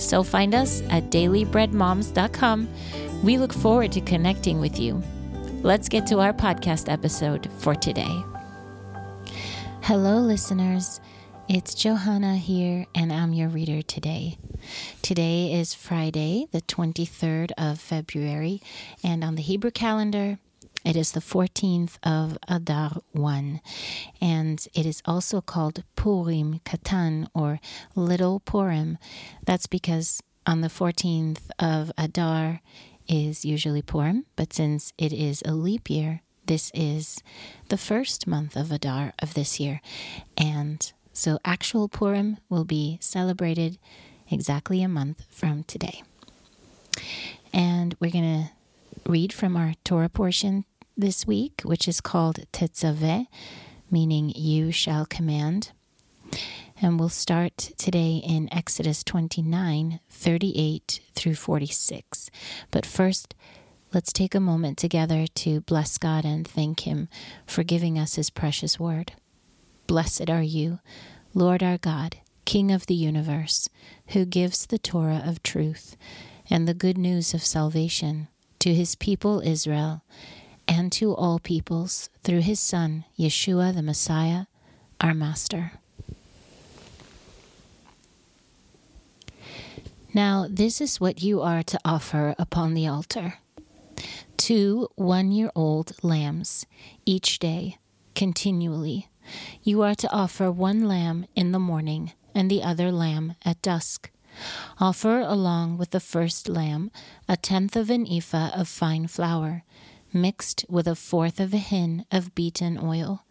So find us at dailybreadmoms.com. We look forward to connecting with you. Let's get to our podcast episode for today. Hello, listeners. It's Johanna here, and I'm your reader today. Today is Friday, the 23rd of February, and on the Hebrew calendar, it is the 14th of Adar 1, and it is also called Purim Katan or Little Purim. That's because on the 14th of Adar is usually Purim, but since it is a leap year, this is the first month of Adar of this year. And so actual Purim will be celebrated exactly a month from today. And we're going to read from our Torah portion this week, which is called Tetzaveh, meaning you shall command. And we'll start today in Exodus 29 38 through 46. But first, let's take a moment together to bless God and thank Him for giving us His precious word. Blessed are you, Lord our God, King of the universe, who gives the Torah of truth and the good news of salvation to His people Israel and to all peoples through his Son, Yeshua the Messiah, our Master. Now, this is what you are to offer upon the altar two one year old lambs each day, continually. You are to offer one lamb in the morning and the other lamb at dusk. Offer along with the first lamb a tenth of an ephah of fine flour mixed with a fourth of a hin of beaten oil,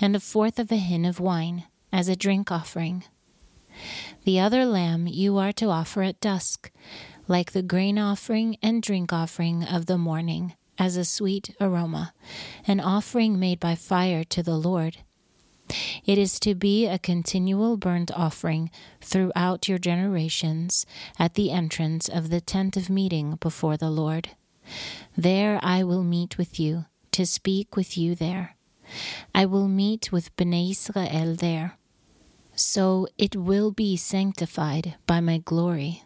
and a fourth of a hin of wine, as a drink offering. The other lamb you are to offer at dusk, like the grain offering and drink offering of the morning, as a sweet aroma, an offering made by fire to the Lord. It is to be a continual burnt offering throughout your generations at the entrance of the tent of meeting before the Lord. There I will meet with you, to speak with you there. I will meet with Bnei Israel there. So it will be sanctified by my glory.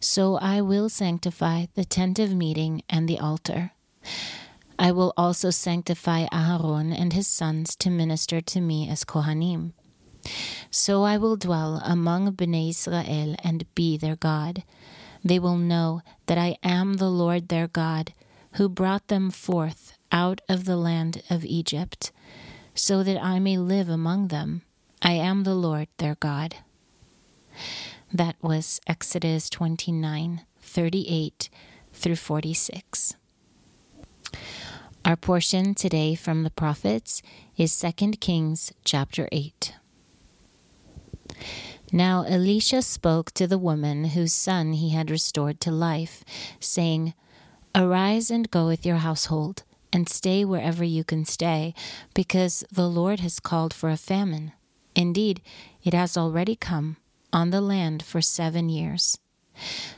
So I will sanctify the tent of meeting and the altar. I will also sanctify Aharon and his sons to minister to me as Kohanim. So I will dwell among Bnei Israel and be their God they will know that I am the Lord their God, who brought them forth out of the land of Egypt, so that I may live among them. I am the Lord their God. That was Exodus 29 38 through 46. Our portion today from the prophets is 2 Kings chapter 8. Now Elisha spoke to the woman whose son he had restored to life, saying, Arise and go with your household, and stay wherever you can stay, because the Lord has called for a famine. Indeed, it has already come on the land for seven years.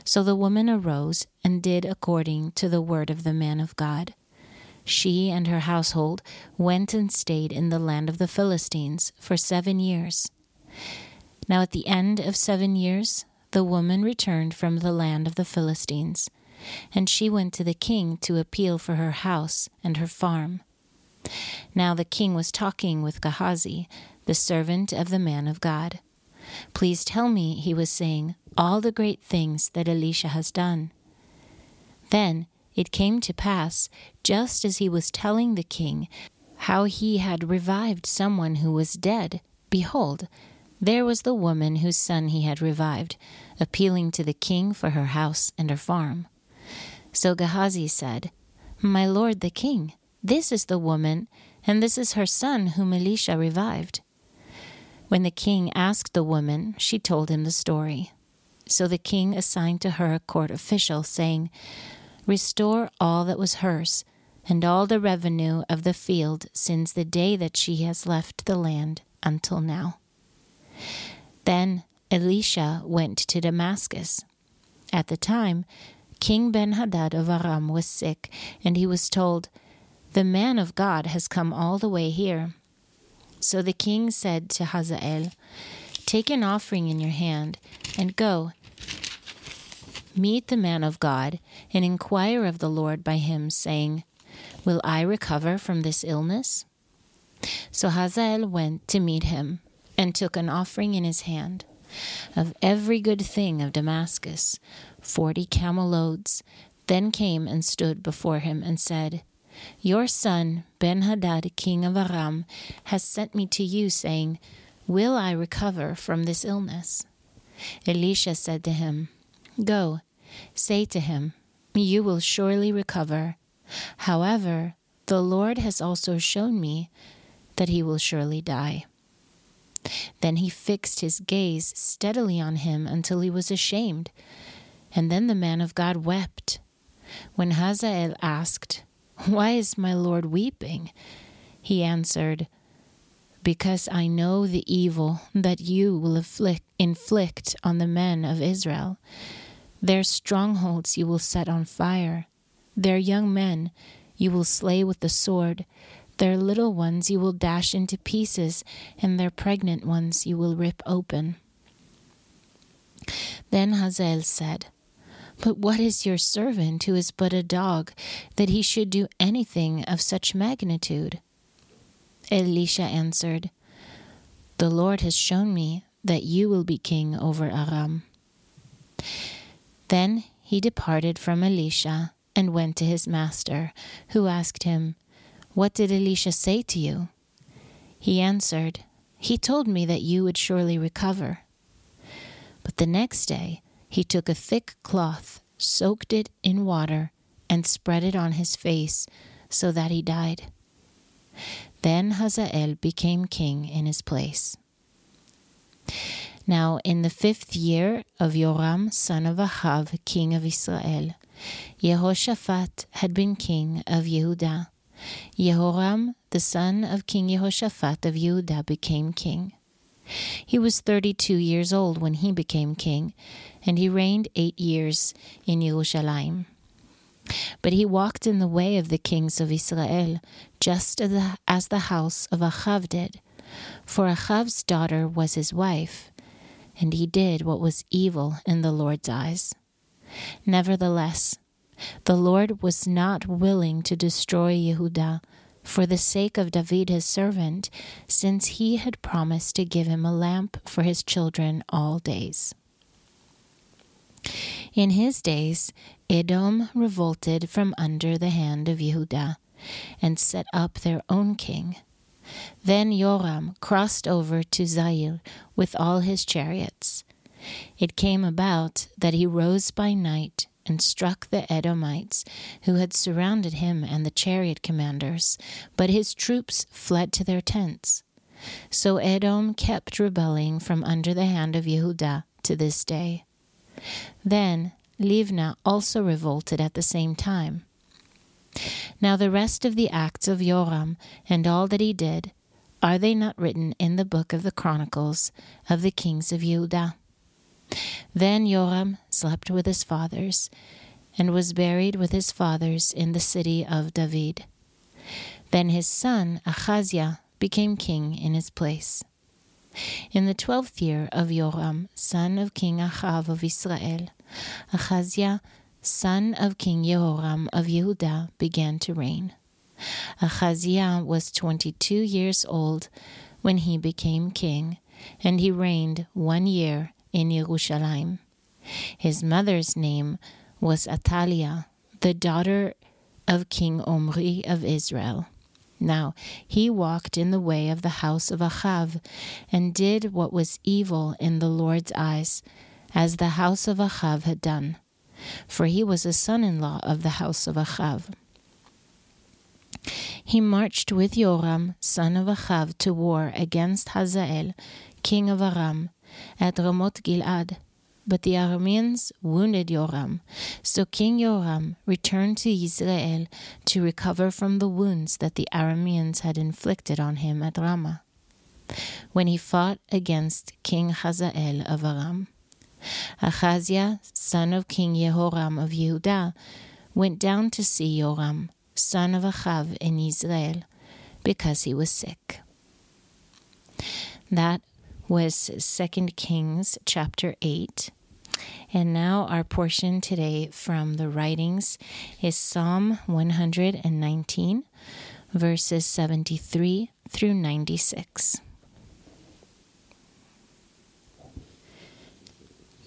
So the woman arose and did according to the word of the man of God. She and her household went and stayed in the land of the Philistines for seven years. Now at the end of seven years, the woman returned from the land of the Philistines, and she went to the king to appeal for her house and her farm. Now the king was talking with Gehazi, the servant of the man of God. Please tell me, he was saying, all the great things that Elisha has done. Then it came to pass, just as he was telling the king how he had revived someone who was dead, behold, there was the woman whose son he had revived, appealing to the king for her house and her farm. So Gehazi said, My lord the king, this is the woman, and this is her son whom Elisha revived. When the king asked the woman, she told him the story. So the king assigned to her a court official, saying, Restore all that was hers, and all the revenue of the field since the day that she has left the land until now. Then Elisha went to Damascus. At the time, King Benhadad of Aram was sick, and he was told, The man of God has come all the way here. So the king said to Hazael, Take an offering in your hand, and go. Meet the man of God, and inquire of the Lord by him, saying, Will I recover from this illness? So Hazael went to meet him, and took an offering in his hand of every good thing of Damascus, forty camel loads, then came and stood before him and said, Your son Ben Hadad, king of Aram, has sent me to you, saying, Will I recover from this illness? Elisha said to him, Go, say to him, You will surely recover. However, the Lord has also shown me that he will surely die. Then he fixed his gaze steadily on him until he was ashamed. And then the man of God wept. When Hazael asked, Why is my Lord weeping? he answered, Because I know the evil that you will afflict, inflict on the men of Israel. Their strongholds you will set on fire, their young men you will slay with the sword their little ones you will dash into pieces, and their pregnant ones you will rip open. Then Hazael said, But what is your servant who is but a dog, that he should do anything of such magnitude? Elisha answered, The Lord has shown me that you will be king over Aram. Then he departed from Elisha and went to his master, who asked him, what did Elisha say to you? He answered, He told me that you would surely recover. But the next day he took a thick cloth, soaked it in water, and spread it on his face, so that he died. Then Hazael became king in his place. Now, in the fifth year of Joram, son of Ahav, king of Israel, Jehoshaphat had been king of Yehudah. Jehoram, the son of King Jehoshaphat of Judah, became king. He was thirty two years old when he became king, and he reigned eight years in Jerusalem. But he walked in the way of the kings of Israel, just as the, as the house of Achav did. For Achav's daughter was his wife, and he did what was evil in the Lord's eyes. Nevertheless, the Lord was not willing to destroy Yehudah for the sake of David his servant, since he had promised to give him a lamp for his children all days. In his days, Edom revolted from under the hand of Yehudah and set up their own king. Then Joram crossed over to Zair with all his chariots. It came about that he rose by night and struck the Edomites who had surrounded him and the chariot commanders, but his troops fled to their tents. So Edom kept rebelling from under the hand of Yehudah to this day. Then Livna also revolted at the same time. Now the rest of the acts of Joram and all that he did, are they not written in the book of the Chronicles of the kings of Judah? Then Joram slept with his fathers, and was buried with his fathers in the city of David. Then his son Achaziah became king in his place. In the twelfth year of Joram, son of King Achav of Israel, Achaziah, son of King Jehoram of Yehudah, began to reign. Achaziah was twenty two years old when he became king, and he reigned one year in Jerusalem. His mother's name was Atalia, the daughter of King Omri of Israel. Now he walked in the way of the house of Achav, and did what was evil in the Lord's eyes, as the house of Achav had done, for he was a son in law of the house of Achav. He marched with Joram, son of Achav, to war against Hazael, king of Aram, at Ramoth Gilead. But the Arameans wounded Joram. So King Joram returned to Israel to recover from the wounds that the Arameans had inflicted on him at Ramah, when he fought against King Hazael of Aram. Ahaziah, son of King Jehoram of Judah, went down to see Joram, son of Achav in Israel, because he was sick. That was 2 Kings chapter 8. And now our portion today from the writings is Psalm 119, verses 73 through 96.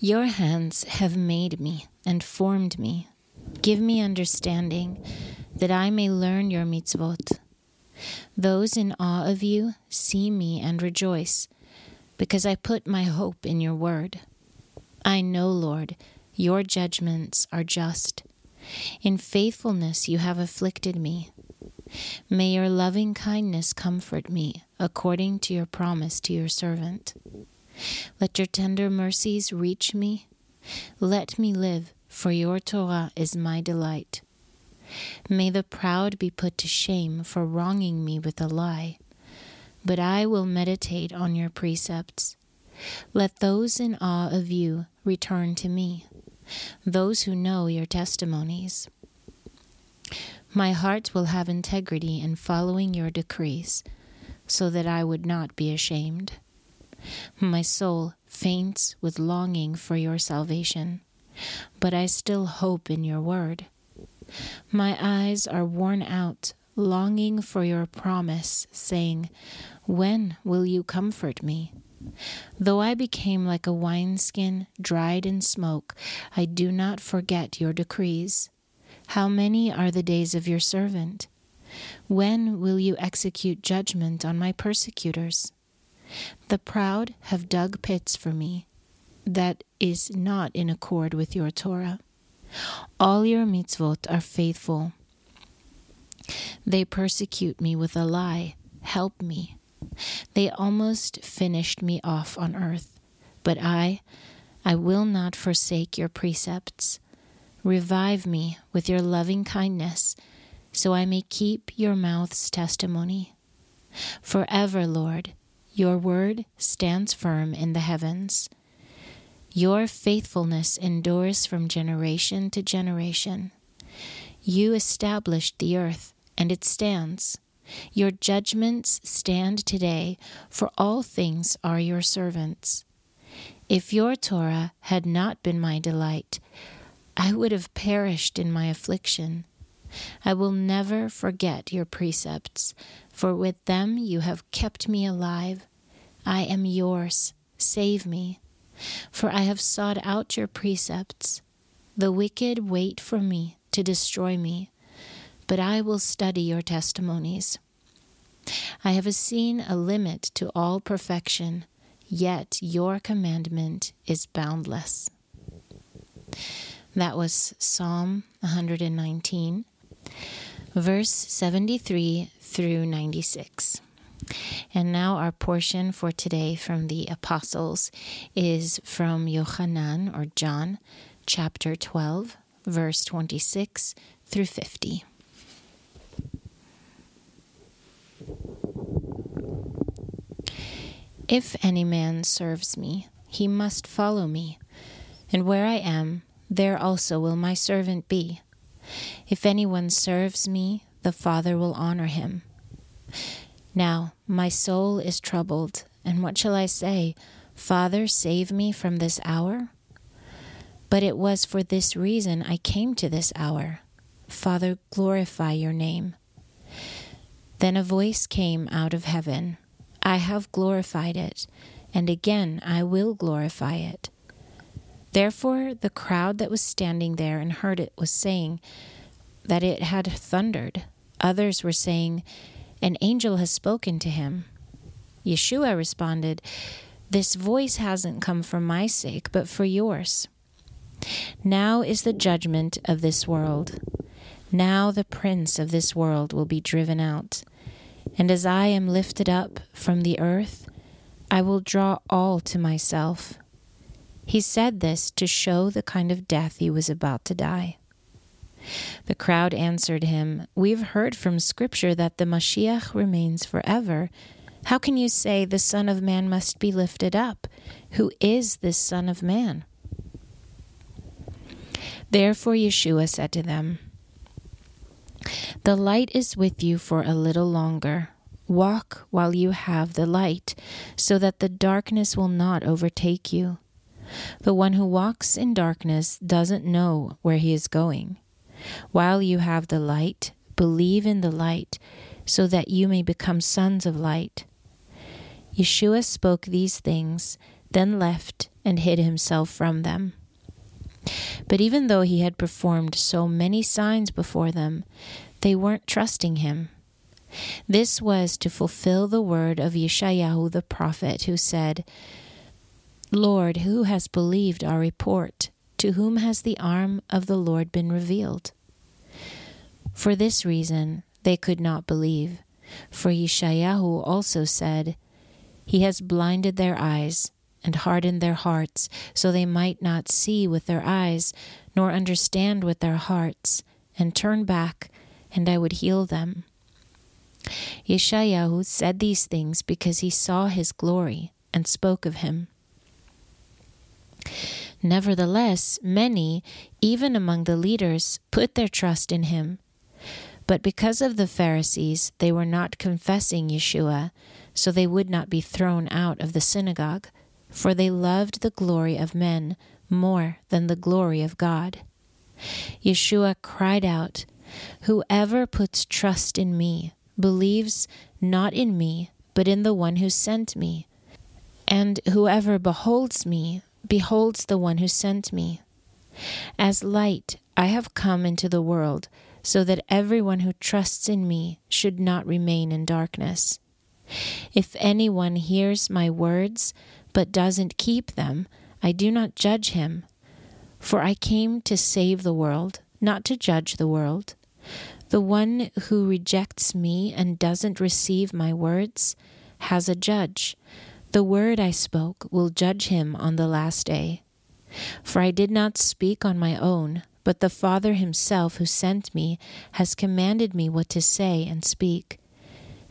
Your hands have made me and formed me. Give me understanding that I may learn your mitzvot. Those in awe of you see me and rejoice because I put my hope in your word. I know, Lord, your judgments are just. In faithfulness you have afflicted me. May your loving kindness comfort me, according to your promise to your servant. Let your tender mercies reach me. Let me live, for your Torah is my delight. May the proud be put to shame for wronging me with a lie but I will meditate on your precepts. Let those in awe of you return to me, those who know your testimonies. My heart will have integrity in following your decrees, so that I would not be ashamed. My soul faints with longing for your salvation, but I still hope in your word. My eyes are worn out, longing for your promise, saying, when will you comfort me? Though I became like a wineskin dried in smoke, I do not forget your decrees. How many are the days of your servant? When will you execute judgment on my persecutors? The proud have dug pits for me. That is not in accord with your Torah. All your mitzvot are faithful. They persecute me with a lie. Help me. They almost finished me off on earth, but I, I will not forsake your precepts. Revive me with your loving kindness, so I may keep your mouth's testimony. Forever, Lord, your word stands firm in the heavens. Your faithfulness endures from generation to generation. You established the earth, and it stands. Your judgments stand today, for all things are your servants. If your Torah had not been my delight, I would have perished in my affliction. I will never forget your precepts, for with them you have kept me alive. I am yours. Save me. For I have sought out your precepts. The wicked wait for me to destroy me but I will study your testimonies. I have seen a limit to all perfection, yet your commandment is boundless. That was Psalm 119, verse 73 through 96. And now our portion for today from the Apostles is from Yohanan or John, chapter 12, verse 26 through 50. If any man serves me, he must follow me, and where I am, there also will my servant be. If anyone serves me, the Father will honor him. Now my soul is troubled, and what shall I say? Father, save me from this hour? But it was for this reason I came to this hour. Father, glorify your name. Then a voice came out of heaven I have glorified it, and again I will glorify it. Therefore, the crowd that was standing there and heard it was saying that it had thundered. Others were saying, An angel has spoken to him. Yeshua responded, This voice hasn't come for my sake, but for yours. Now is the judgment of this world. Now the prince of this world will be driven out. And as I am lifted up from the earth, I will draw all to myself. He said this to show the kind of death he was about to die. The crowd answered him, We've heard from Scripture that the Mashiach remains forever. How can you say the Son of Man must be lifted up? Who is this Son of Man? Therefore Yeshua said to them, The light is with you for a little longer. Walk while you have the light, so that the darkness will not overtake you. The one who walks in darkness doesn't know where he is going. While you have the light, believe in the light, so that you may become sons of light. Yeshua spoke these things, then left and hid himself from them. But even though he had performed so many signs before them, they weren't trusting him. This was to fulfill the word of Yeshayahu the prophet, who said, Lord, who has believed our report? To whom has the arm of the Lord been revealed? For this reason they could not believe. For Yeshayahu also said, He has blinded their eyes and hardened their hearts, so they might not see with their eyes, nor understand with their hearts, and turn back, and I would heal them. Yeshayahu said these things because he saw his glory and spoke of him. Nevertheless, many, even among the leaders, put their trust in him. But because of the Pharisees, they were not confessing Yeshua, so they would not be thrown out of the synagogue for they loved the glory of men more than the glory of God. Yeshua cried out, Whoever puts trust in me believes not in me, but in the one who sent me. And whoever beholds me beholds the one who sent me. As light, I have come into the world, so that everyone who trusts in me should not remain in darkness. If anyone hears my words but doesn't keep them, I do not judge him. For I came to save the world, not to judge the world. The one who rejects me and doesn't receive my words has a judge. The word I spoke will judge him on the last day. For I did not speak on my own, but the Father himself who sent me has commanded me what to say and speak.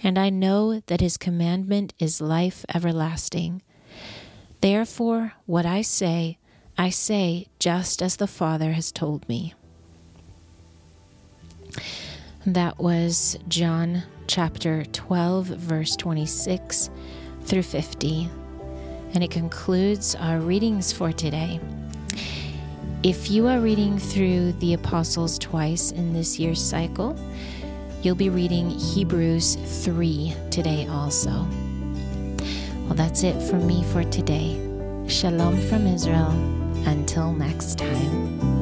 And I know that his commandment is life everlasting. Therefore, what I say, I say just as the Father has told me. That was John chapter 12, verse 26 through 50. And it concludes our readings for today. If you are reading through the Apostles twice in this year's cycle, you'll be reading Hebrews 3 today also. Well, that's it for me for today. Shalom from Israel. Until next time.